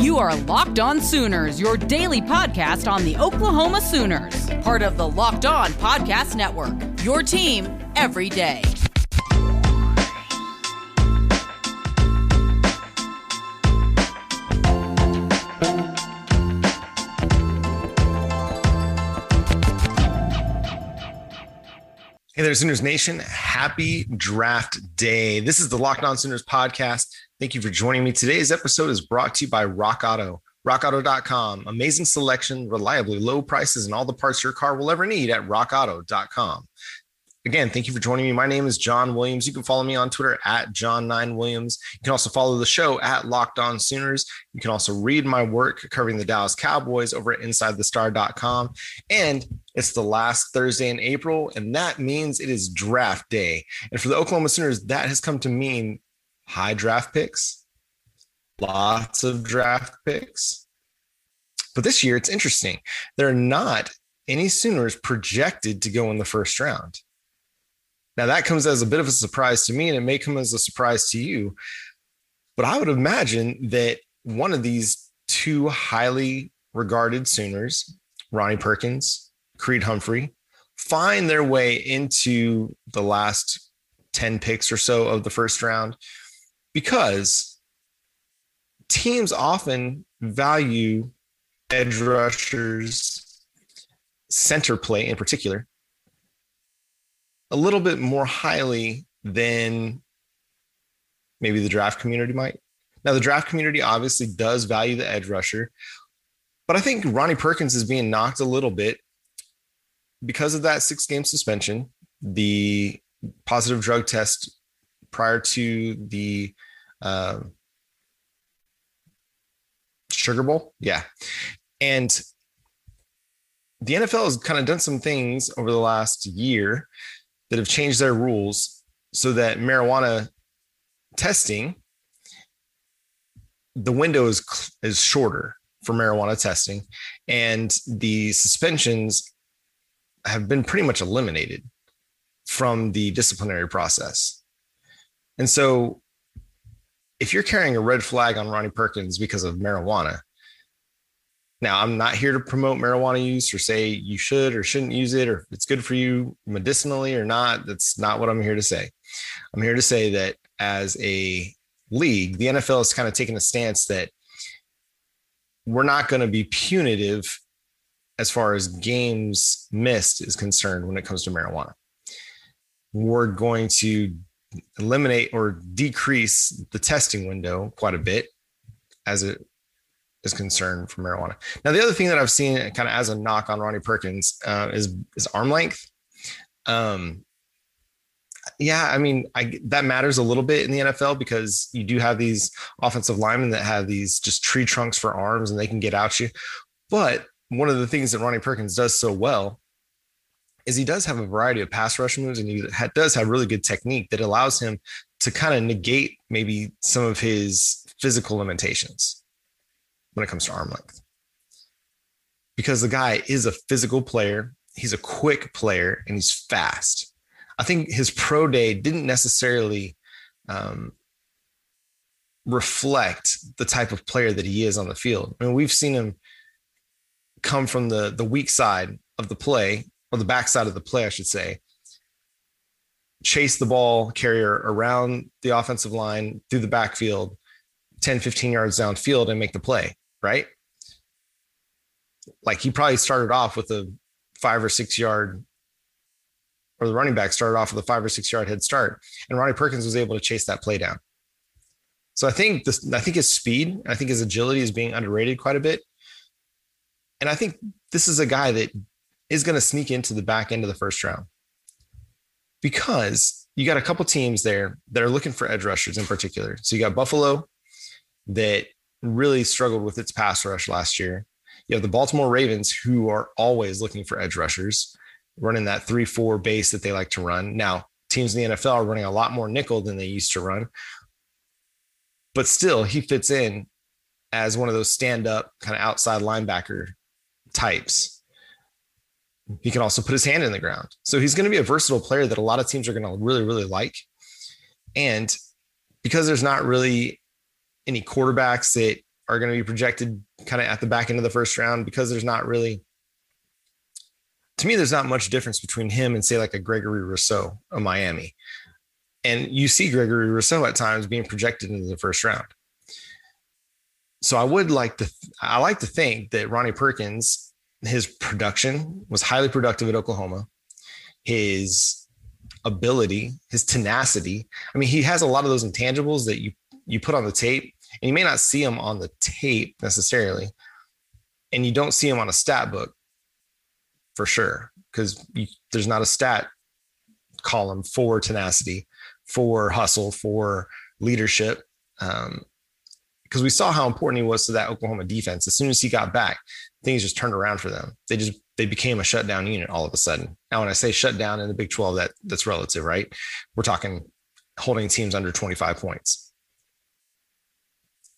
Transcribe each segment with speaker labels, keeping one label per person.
Speaker 1: You are Locked On Sooners, your daily podcast on the Oklahoma Sooners, part of the Locked On Podcast Network. Your team every day.
Speaker 2: Hey there, Sooners Nation. Happy draft day. This is the Locked On Sooners podcast. Thank you for joining me. Today's episode is brought to you by Rock Auto. RockAuto.com. Amazing selection, reliably low prices, and all the parts your car will ever need at RockAuto.com. Again, thank you for joining me. My name is John Williams. You can follow me on Twitter at John9Williams. You can also follow the show at Locked On Sooners. You can also read my work covering the Dallas Cowboys over at InsideTheStar.com. And it's the last Thursday in April, and that means it is draft day. And for the Oklahoma Sooners, that has come to mean high draft picks, lots of draft picks. But this year, it's interesting. There are not any Sooners projected to go in the first round. Now, that comes as a bit of a surprise to me, and it may come as a surprise to you. But I would imagine that one of these two highly regarded Sooners, Ronnie Perkins, Creed Humphrey, find their way into the last 10 picks or so of the first round because teams often value edge rushers, center play in particular, a little bit more highly than maybe the draft community might. Now, the draft community obviously does value the edge rusher, but I think Ronnie Perkins is being knocked a little bit because of that six game suspension, the positive drug test prior to the uh, Sugar Bowl. Yeah. And the NFL has kind of done some things over the last year that have changed their rules so that marijuana testing the window is is shorter for marijuana testing and the suspensions have been pretty much eliminated from the disciplinary process and so if you're carrying a red flag on Ronnie Perkins because of marijuana now, I'm not here to promote marijuana use or say you should or shouldn't use it or it's good for you medicinally or not. That's not what I'm here to say. I'm here to say that as a league, the NFL has kind of taken a stance that we're not going to be punitive as far as games missed is concerned when it comes to marijuana. We're going to eliminate or decrease the testing window quite a bit as it is concerned for marijuana. Now, the other thing that I've seen kind of as a knock on Ronnie Perkins uh, is is arm length. Um, yeah, I mean, I, that matters a little bit in the NFL because you do have these offensive linemen that have these just tree trunks for arms and they can get out you. But one of the things that Ronnie Perkins does so well is he does have a variety of pass rush moves and he ha- does have really good technique that allows him to kind of negate maybe some of his physical limitations when it comes to arm length. Because the guy is a physical player, he's a quick player, and he's fast. I think his pro day didn't necessarily um, reflect the type of player that he is on the field. I mean, we've seen him come from the the weak side of the play, or the backside of the play, I should say, chase the ball carrier around the offensive line through the backfield, 10, 15 yards downfield and make the play right? Like he probably started off with a five or six yard, or the running back started off with a five or six yard head start, and Ronnie Perkins was able to chase that play down. So I think this, I think his speed, I think his agility is being underrated quite a bit. And I think this is a guy that is going to sneak into the back end of the first round because you got a couple teams there that are looking for edge rushers in particular. So you got Buffalo that really struggled with its pass rush last year. You have the Baltimore Ravens, who are always looking for edge rushers, running that 3 4 base that they like to run. Now, teams in the NFL are running a lot more nickel than they used to run. But still, he fits in as one of those stand up kind of outside linebacker types. He can also put his hand in the ground. So he's going to be a versatile player that a lot of teams are going to really, really like. And because there's not really any quarterbacks that are going to be projected kind of at the back end of the first round because there's not really to me there's not much difference between him and say like a Gregory Rousseau of Miami. And you see Gregory Rousseau at times being projected into the first round. So I would like to I like to think that Ronnie Perkins his production was highly productive at Oklahoma. His ability, his tenacity. I mean, he has a lot of those intangibles that you you put on the tape, and you may not see them on the tape necessarily, and you don't see them on a stat book for sure because there's not a stat column for tenacity, for hustle, for leadership. Um, because we saw how important he was to that Oklahoma defense. As soon as he got back, things just turned around for them. They just they became a shutdown unit all of a sudden. Now, when I say shutdown in the Big 12, that that's relative, right? We're talking holding teams under 25 points.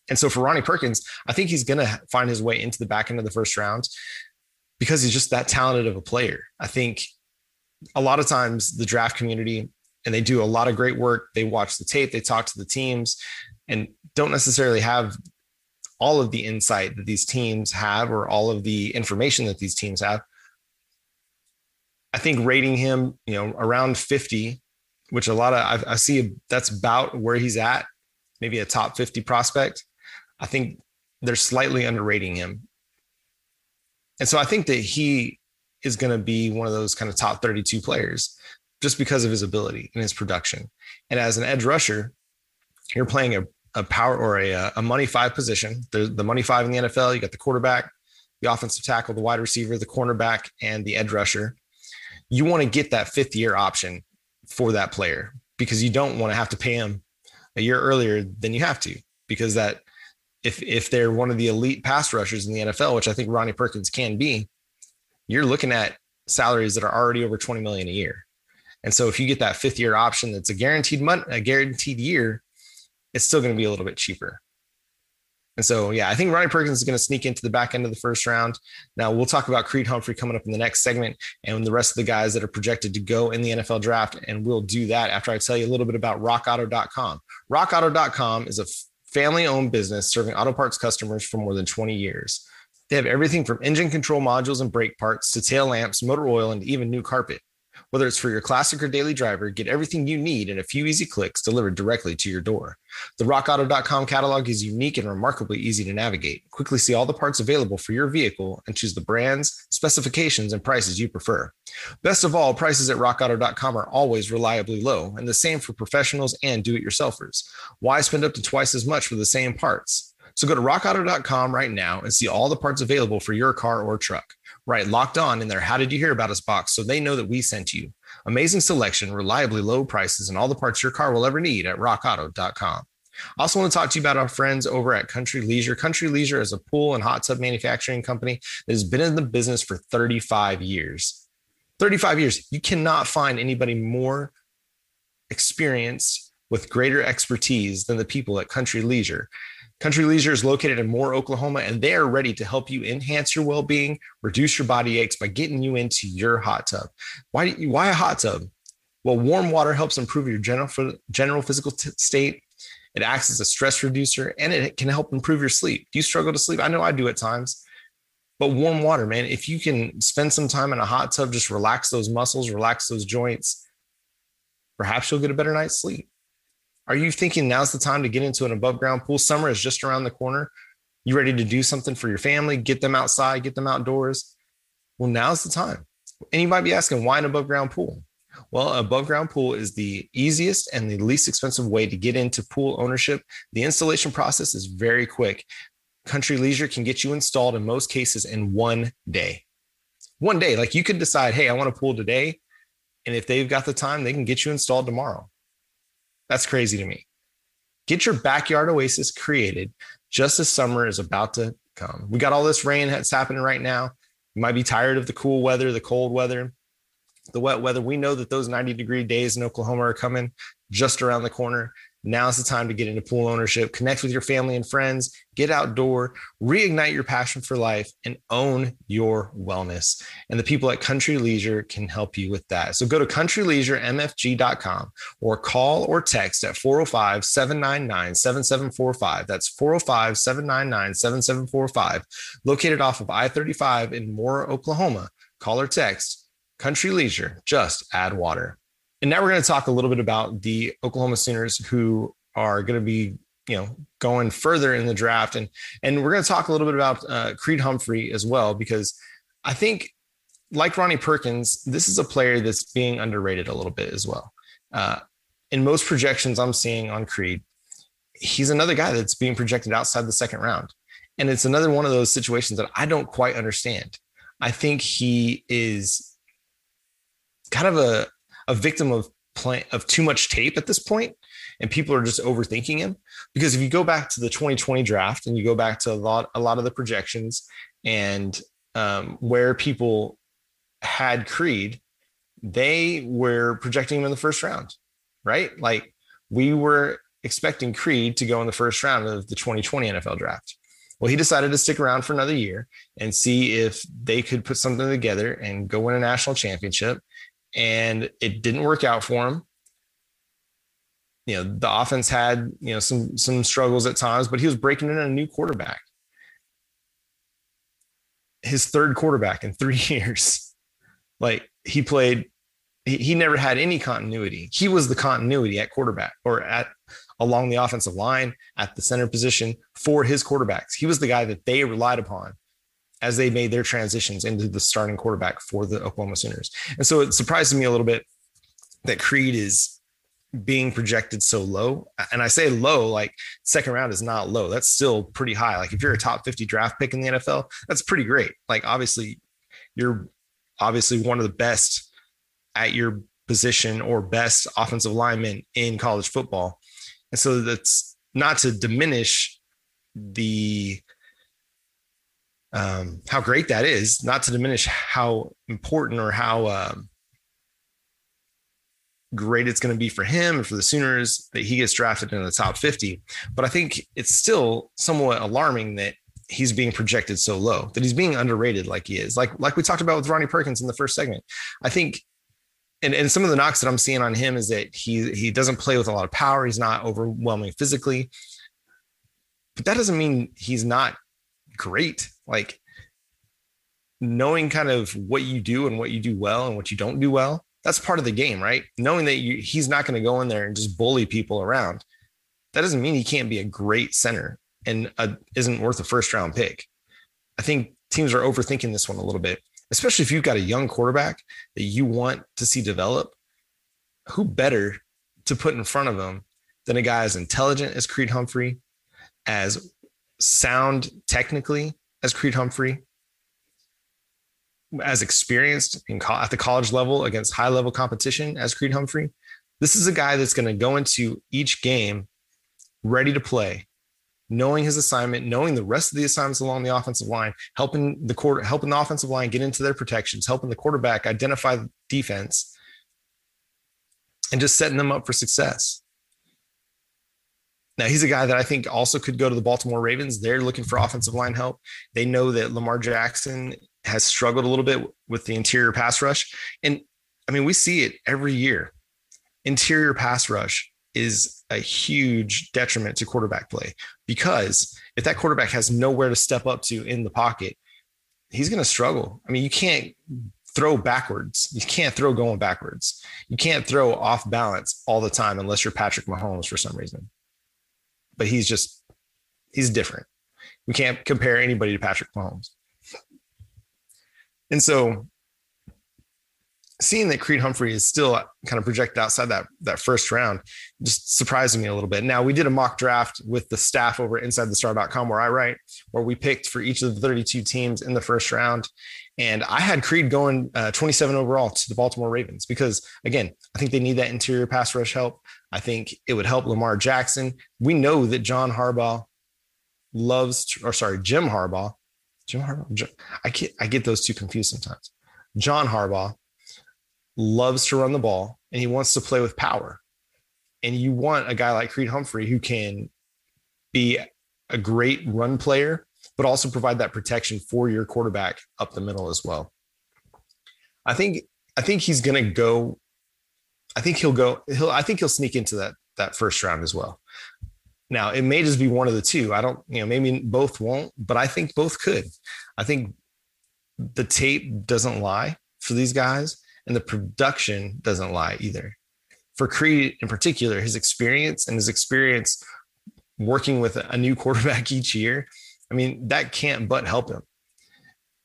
Speaker 2: And so for Ronnie Perkins, I think he's going to find his way into the back end of the first round because he's just that talented of a player. I think a lot of times the draft community and they do a lot of great work. They watch the tape, they talk to the teams, and don't necessarily have all of the insight that these teams have or all of the information that these teams have. I think rating him, you know, around 50, which a lot of I, I see that's about where he's at, maybe a top 50 prospect. I think they're slightly underrating him. And so I think that he is going to be one of those kind of top 32 players just because of his ability and his production. And as an edge rusher, you're playing a a power or a, uh, a money five position. The, the money five in the NFL, you got the quarterback, the offensive tackle, the wide receiver, the cornerback, and the edge rusher. You want to get that fifth year option for that player because you don't want to have to pay him a year earlier than you have to because that if if they're one of the elite pass rushers in the NFL, which I think Ronnie Perkins can be, you're looking at salaries that are already over 20 million a year. And so if you get that fifth year option that's a guaranteed month, a guaranteed year, it's still going to be a little bit cheaper. And so, yeah, I think Ronnie Perkins is going to sneak into the back end of the first round. Now, we'll talk about Creed Humphrey coming up in the next segment and the rest of the guys that are projected to go in the NFL draft. And we'll do that after I tell you a little bit about rockauto.com. Rockauto.com is a family owned business serving auto parts customers for more than 20 years. They have everything from engine control modules and brake parts to tail lamps, motor oil, and even new carpet. Whether it's for your classic or daily driver, get everything you need in a few easy clicks delivered directly to your door. The rockauto.com catalog is unique and remarkably easy to navigate. Quickly see all the parts available for your vehicle and choose the brands, specifications, and prices you prefer. Best of all, prices at rockauto.com are always reliably low, and the same for professionals and do it yourselfers. Why spend up to twice as much for the same parts? So go to rockauto.com right now and see all the parts available for your car or truck. Right, locked on in their How Did You Hear About Us box so they know that we sent you. Amazing selection, reliably low prices, and all the parts your car will ever need at rockauto.com. I also want to talk to you about our friends over at Country Leisure. Country Leisure is a pool and hot tub manufacturing company that has been in the business for 35 years. 35 years. You cannot find anybody more experienced with greater expertise than the people at Country Leisure. Country Leisure is located in Moore, Oklahoma, and they are ready to help you enhance your well-being, reduce your body aches by getting you into your hot tub. Why? You, why a hot tub? Well, warm water helps improve your general general physical t- state. It acts as a stress reducer, and it can help improve your sleep. Do you struggle to sleep? I know I do at times. But warm water, man, if you can spend some time in a hot tub, just relax those muscles, relax those joints, perhaps you'll get a better night's sleep. Are you thinking now's the time to get into an above ground pool? Summer is just around the corner. You ready to do something for your family, get them outside, get them outdoors? Well, now's the time. And you might be asking, why an above ground pool? Well, above ground pool is the easiest and the least expensive way to get into pool ownership. The installation process is very quick. Country Leisure can get you installed in most cases in one day. One day, like you could decide, hey, I want a pool today. And if they've got the time, they can get you installed tomorrow. That's crazy to me. Get your backyard oasis created just as summer is about to come. We got all this rain that's happening right now. You might be tired of the cool weather, the cold weather, the wet weather. We know that those 90 degree days in Oklahoma are coming just around the corner. Now's the time to get into pool ownership, connect with your family and friends, get outdoor, reignite your passion for life, and own your wellness. And the people at Country Leisure can help you with that. So go to countryleisuremfg.com or call or text at 405 799 7745. That's 405 799 7745. Located off of I 35 in Moore, Oklahoma. Call or text Country Leisure, just add water. And now we're going to talk a little bit about the Oklahoma Sooners who are going to be, you know, going further in the draft, and and we're going to talk a little bit about uh, Creed Humphrey as well because I think, like Ronnie Perkins, this is a player that's being underrated a little bit as well. Uh, in most projections I'm seeing on Creed, he's another guy that's being projected outside the second round, and it's another one of those situations that I don't quite understand. I think he is kind of a a victim of of too much tape at this point and people are just overthinking him because if you go back to the 2020 draft and you go back to a lot a lot of the projections and um, where people had Creed, they were projecting him in the first round, right? Like we were expecting Creed to go in the first round of the 2020 NFL draft. Well, he decided to stick around for another year and see if they could put something together and go win a national championship and it didn't work out for him. You know, the offense had, you know, some some struggles at times, but he was breaking in a new quarterback. His third quarterback in 3 years. Like he played he, he never had any continuity. He was the continuity at quarterback or at along the offensive line at the center position for his quarterbacks. He was the guy that they relied upon as they made their transitions into the starting quarterback for the Oklahoma Sooners. And so it surprises me a little bit that Creed is being projected so low. And I say low, like second round is not low. That's still pretty high. Like if you're a top 50 draft pick in the NFL, that's pretty great. Like obviously, you're obviously one of the best at your position or best offensive lineman in college football. And so that's not to diminish the um, how great that is, not to diminish how important or how um, great it's going to be for him and for the Sooners that he gets drafted in the top 50. But I think it's still somewhat alarming that he's being projected so low, that he's being underrated like he is. Like like we talked about with Ronnie Perkins in the first segment. I think and, and some of the knocks that I'm seeing on him is that he he doesn't play with a lot of power. He's not overwhelming physically. But that doesn't mean he's not great. Like knowing kind of what you do and what you do well and what you don't do well, that's part of the game, right? Knowing that you, he's not going to go in there and just bully people around. That doesn't mean he can't be a great center and a, isn't worth a first round pick. I think teams are overthinking this one a little bit, especially if you've got a young quarterback that you want to see develop. Who better to put in front of him than a guy as intelligent as Creed Humphrey, as sound technically as Creed Humphrey, as experienced co- at the college level against high level competition as Creed Humphrey. This is a guy that's going to go into each game ready to play, knowing his assignment, knowing the rest of the assignments along the offensive line, helping the quarter, helping the offensive line get into their protections, helping the quarterback identify the defense, and just setting them up for success. Now he's a guy that I think also could go to the Baltimore Ravens. They're looking for offensive line help. They know that Lamar Jackson has struggled a little bit with the interior pass rush. And I mean, we see it every year. Interior pass rush is a huge detriment to quarterback play because if that quarterback has nowhere to step up to in the pocket, he's going to struggle. I mean, you can't throw backwards. You can't throw going backwards. You can't throw off balance all the time unless you're Patrick Mahomes for some reason but he's just he's different. We can't compare anybody to Patrick Mahomes. And so seeing that Creed Humphrey is still kind of projected outside that that first round just surprised me a little bit. Now we did a mock draft with the staff over at insidethestar.com where I write, where we picked for each of the 32 teams in the first round. And I had Creed going uh, 27 overall to the Baltimore Ravens because, again, I think they need that interior pass rush help. I think it would help Lamar Jackson. We know that John Harbaugh loves, or sorry, Jim Harbaugh. Jim Harbaugh. I get I get those two confused sometimes. John Harbaugh loves to run the ball and he wants to play with power. and you want a guy like Creed Humphrey who can be a great run player, but also provide that protection for your quarterback up the middle as well. I think I think he's going to go. I think he'll go. He'll. I think he'll sneak into that that first round as well. Now it may just be one of the two. I don't. You know, maybe both won't, but I think both could. I think the tape doesn't lie for these guys, and the production doesn't lie either. For Creed in particular, his experience and his experience working with a new quarterback each year, I mean, that can't but help him.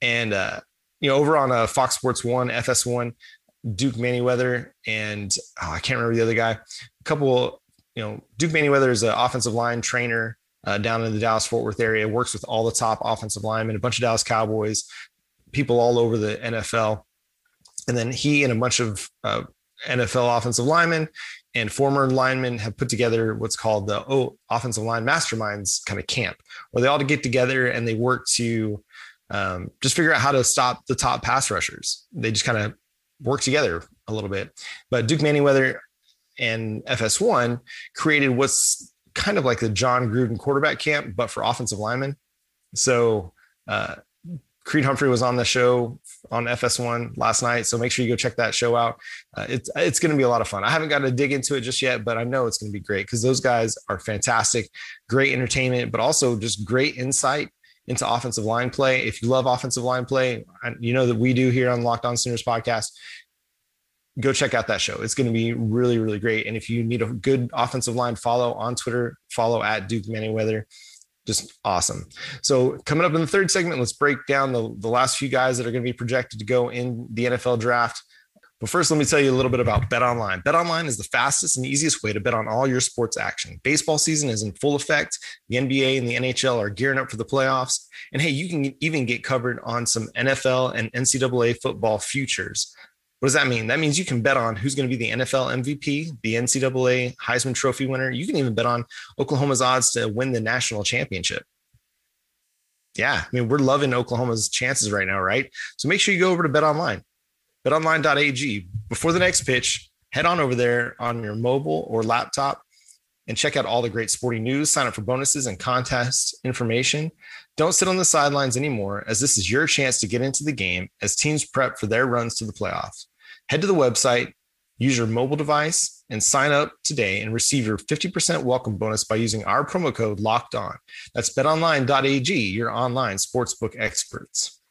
Speaker 2: And uh, you know, over on uh, Fox Sports One, FS1, Duke Manyweather, and oh, I can't remember the other guy. A couple, you know, Duke Manyweather is an offensive line trainer uh, down in the Dallas Fort Worth area. Works with all the top offensive linemen, a bunch of Dallas Cowboys, people all over the NFL, and then he and a bunch of uh, NFL offensive linemen and former linemen have put together what's called the oh, offensive line masterminds kind of camp, where they all get together and they work to um, just figure out how to stop the top pass rushers. They just kind of work together a little bit. But Duke Manyweather and FS1 created what's kind of like the Jon Gruden quarterback camp, but for offensive linemen. So uh, Creed Humphrey was on the show on FS1 last night, so make sure you go check that show out. Uh, it's it's going to be a lot of fun. I haven't got to dig into it just yet, but I know it's going to be great because those guys are fantastic, great entertainment, but also just great insight into offensive line play. If you love offensive line play, you know that we do here on Locked On Sooners podcast. Go check out that show. It's going to be really, really great. And if you need a good offensive line follow on Twitter, follow at Duke Manyweather just awesome. So coming up in the third segment, let's break down the, the last few guys that are going to be projected to go in the NFL draft. But first, let me tell you a little bit about Bet Online. Bet Online is the fastest and easiest way to bet on all your sports action. Baseball season is in full effect. The NBA and the NHL are gearing up for the playoffs. And hey, you can even get covered on some NFL and NCAA football futures. What does that mean? That means you can bet on who's going to be the NFL MVP, the NCAA Heisman Trophy winner. You can even bet on Oklahoma's odds to win the national championship. Yeah, I mean, we're loving Oklahoma's chances right now, right? So make sure you go over to Bet Online, betonline.ag. Before the next pitch, head on over there on your mobile or laptop and check out all the great sporting news, sign up for bonuses and contest information. Don't sit on the sidelines anymore, as this is your chance to get into the game as teams prep for their runs to the playoffs. Head to the website, use your mobile device, and sign up today and receive your 50% welcome bonus by using our promo code locked on. That's betonline.ag, your online sportsbook experts.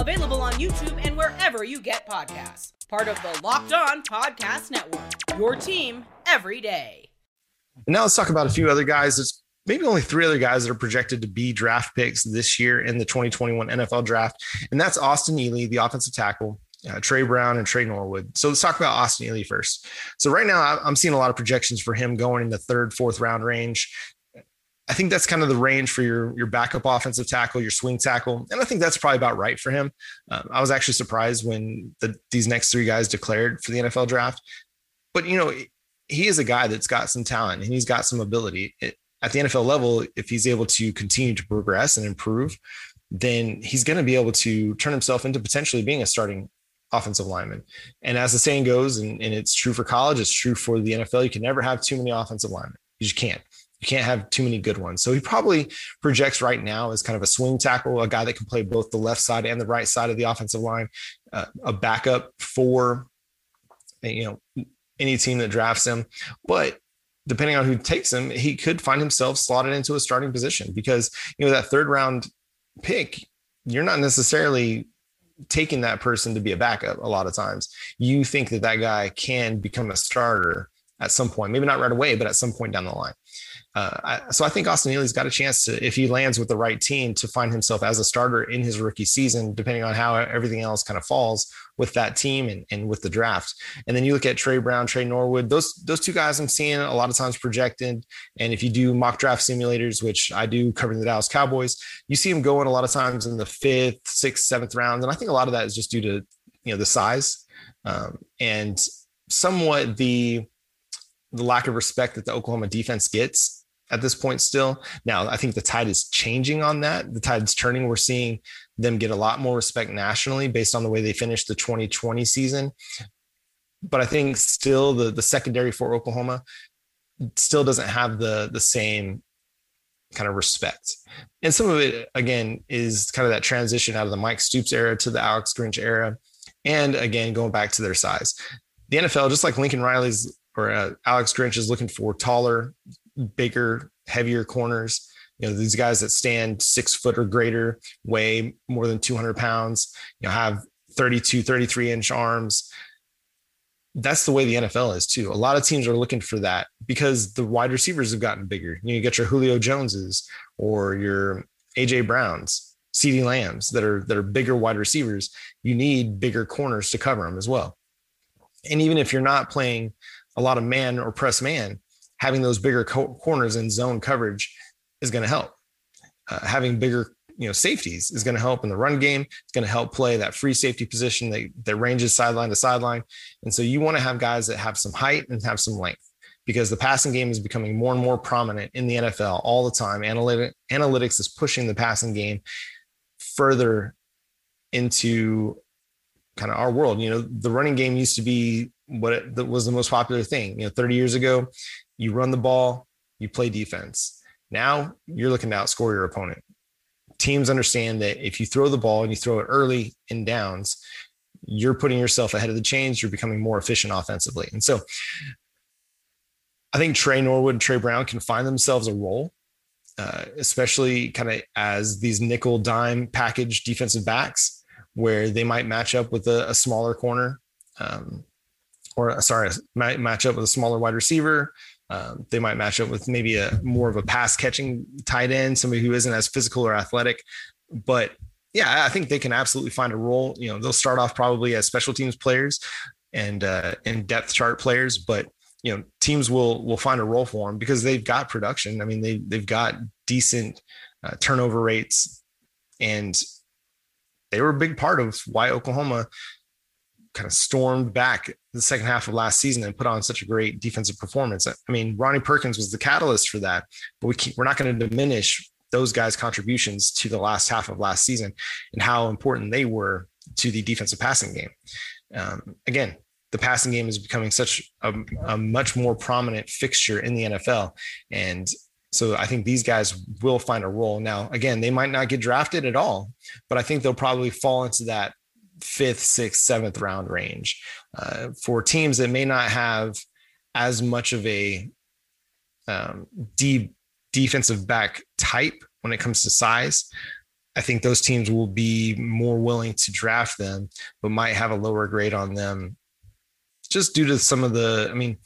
Speaker 1: Available on YouTube and wherever you get podcasts. Part of the Locked On Podcast Network. Your team every day.
Speaker 2: now let's talk about a few other guys. There's maybe only three other guys that are projected to be draft picks this year in the 2021 NFL draft. And that's Austin Ealy, the offensive tackle, uh, Tre Brown, and Tre Norwood. So let's talk about Austin Ealy first. So right now, I'm seeing a lot of projections for him going in the third, fourth round range. I think that's kind of the range for your your backup offensive tackle, your swing tackle, and I think that's probably about right for him. Um, I was actually surprised when the, these next three guys declared for the NFL draft, but you know he is a guy that's got some talent and he's got some ability. It, at the NFL level, if he's able to continue to progress and improve, then he's going to be able to turn himself into potentially being a starting offensive lineman. And as the saying goes, and, and it's true for college, it's true for the NFL, you can never have too many offensive linemen. You just can't. You can't have too many good ones. So he probably projects right now as kind of a swing tackle, a guy that can play both the left side and the right side of the offensive line, uh, a backup for you know any team that drafts him. But depending on who takes him, he could find himself slotted into a starting position because you know that third round pick, you're not necessarily taking that person to be a backup a lot of times. You think that that guy can become a starter at some point, maybe not right away, but at some point down the line. Uh, I, so I think Austin Ealy's got a chance to, if he lands with the right team, to find himself as a starter in his rookie season, depending on how everything else kind of falls with that team and, and with the draft. And then you look at Tre Brown, Tre Norwood, those those two guys I'm seeing a lot of times projected. And if you do mock draft simulators, which I do covering the Dallas Cowboys, you see them going a lot of times in the fifth, sixth, seventh round. And I think a lot of that is just due to you know the size um, and somewhat the the lack of respect that the Oklahoma defense gets at this point still. Now, I think the tide is changing on that. The tide's turning. We're seeing them get a lot more respect nationally based on the way they finished the 2020 season. But I think still the the secondary for Oklahoma still doesn't have the the same kind of respect. And some of it again is kind of that transition out of the Mike Stoops era to the Alex Grinch era. And again, going back to their size. The NFL, just like Lincoln Riley's or uh, Alex Grinch is looking for taller, bigger, heavier corners. You know, these guys that stand six foot or greater, weigh more than 200 pounds, you know, have 32, 33 inch arms. That's the way the NFL is too. A lot of teams are looking for that because the wide receivers have gotten bigger. You, know, you get your Julio Joneses or your AJ Browns, CeeDee Lambs that are that are bigger wide receivers. You need bigger corners to cover them as well. And even if you're not playing a lot of man or press man, having those bigger co- corners and zone coverage is going to help. Uh, having bigger you know safeties is going to help in the run game. It's going to help play that free safety position that, that ranges sideline to sideline. And so you want to have guys that have some height and have some length because the passing game is becoming more and more prominent in the NFL all the time. Analytic, analytics is pushing the passing game further into kind of our world. You know, the running game used to be what it, that was the most popular thing. You know, 30 years ago, you run the ball, you play defense. Now you're looking to outscore your opponent. Teams understand that if you throw the ball and you throw it early in downs, you're putting yourself ahead of the chains. You're becoming more efficient offensively. And so I think Tre Norwood and Tre Brown can find themselves a role, uh, especially kind of as these nickel dime package defensive backs, where they might match up with a, a smaller corner. Um, or sorry, might match up with a smaller wide receiver. Um, they might match up with maybe a more of a pass catching tight end, somebody who isn't as physical or athletic. But yeah, I think they can absolutely find a role. You know, they'll start off probably as special teams players and uh, and depth chart players, but you know, teams will will find a role for them because they've got production. I mean, they they've got decent uh, turnover rates, and they were a big part of why Oklahoma kind of stormed back the second half of last season and put on such a great defensive performance. I mean, Ronnie Perkins was the catalyst for that, but we we're not going to diminish those guys' contributions to the last half of last season and how important they were to the defensive passing game. Um, again, the passing game is becoming such a, a much more prominent fixture in the NFL, and so I think these guys will find a role. Now, again, they might not get drafted at all, but I think they'll probably fall into that fifth, sixth, seventh round range. Uh, for teams that may not have as much of a um, deep defensive back type when it comes to size, I think those teams will be more willing to draft them, but might have a lower grade on them just due to some of the, I mean,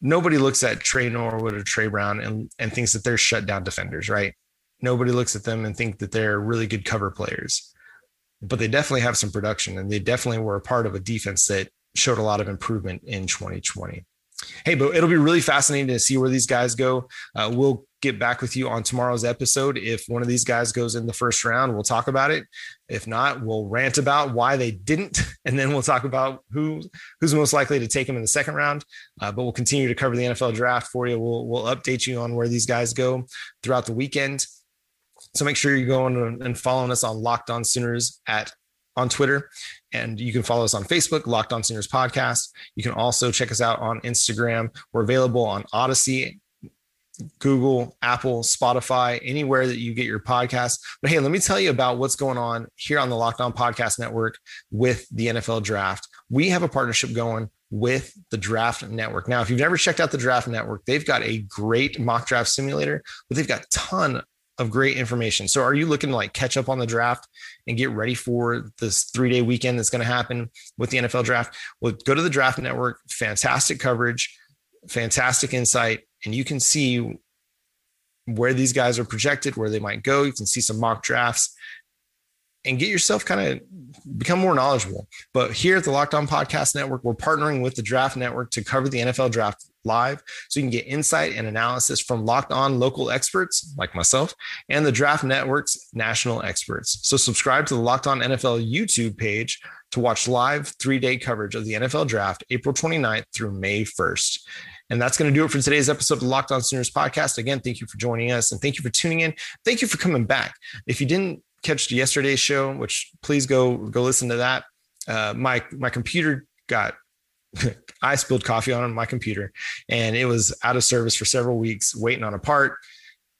Speaker 2: nobody looks at Tre Norwood or Tre Brown and, and thinks that they're shut down defenders, right? Nobody looks at them and think that they're really good cover players but they definitely have some production and they definitely were a part of a defense that showed a lot of improvement in 2020. Hey, but it'll be really fascinating to see where these guys go. Uh, we'll get back with you on tomorrow's episode. If one of these guys goes in the first round, we'll talk about it. If not, we'll rant about why they didn't, and then we'll talk about who who's most likely to take them in the second round. Uh, but we'll continue to cover the NFL draft for you. We'll we'll update you on where these guys go throughout the weekend. So make sure you're going and following us on Locked On Sooners at on Twitter. And you can follow us on Facebook, Locked On Sooners Podcast. You can also check us out on Instagram. We're available on Odysee, Google, Apple, Spotify, anywhere that you get your podcast. But hey, let me tell you about what's going on here on the Locked On Podcast Network with the NFL Draft. We have a partnership going with the Draft Network. Now, if you've never checked out the Draft Network, they've got a great mock draft simulator, but they've got ton of great information. So are you looking to like catch up on the draft and get ready for this three day weekend that's going to happen with the NFL draft? Well, go to the draft network, fantastic coverage, fantastic insight, and you can see where these guys are projected, where they might go. You can see some mock drafts and get yourself kind of become more knowledgeable. But here at the Locked On Podcast Network, we're partnering with the Draft Network to cover the NFL draft live so you can get insight and analysis from locked on local experts like myself and the Draft Network's national experts. So subscribe to the Locked On NFL YouTube page to watch live three day coverage of the NFL draft April 29th through May 1st. And that's going to do it for today's episode of the Locked On Sooners podcast. Again, thank you for joining us and thank you for tuning in. Thank you for coming back. If you didn't catch yesterday's show, which please go go listen to that. Uh, my my computer got I spilled coffee on my computer and it was out of service for several weeks, waiting on a part.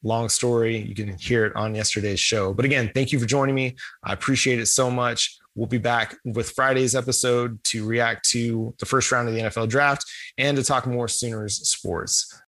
Speaker 2: Long story. You can hear it on yesterday's show. But again, thank you for joining me. I appreciate it so much. We'll be back with Friday's episode to react to the first round of the NFL draft and to talk more Sooners sports.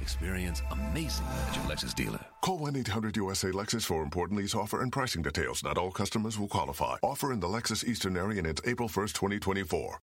Speaker 3: Experience amazing at your Lexus dealer.
Speaker 4: Call 1-800-USA Lexus for important lease offer and pricing details. Not all customers will qualify. Offer in the Lexus Eastern area and it's April 1st, 2024.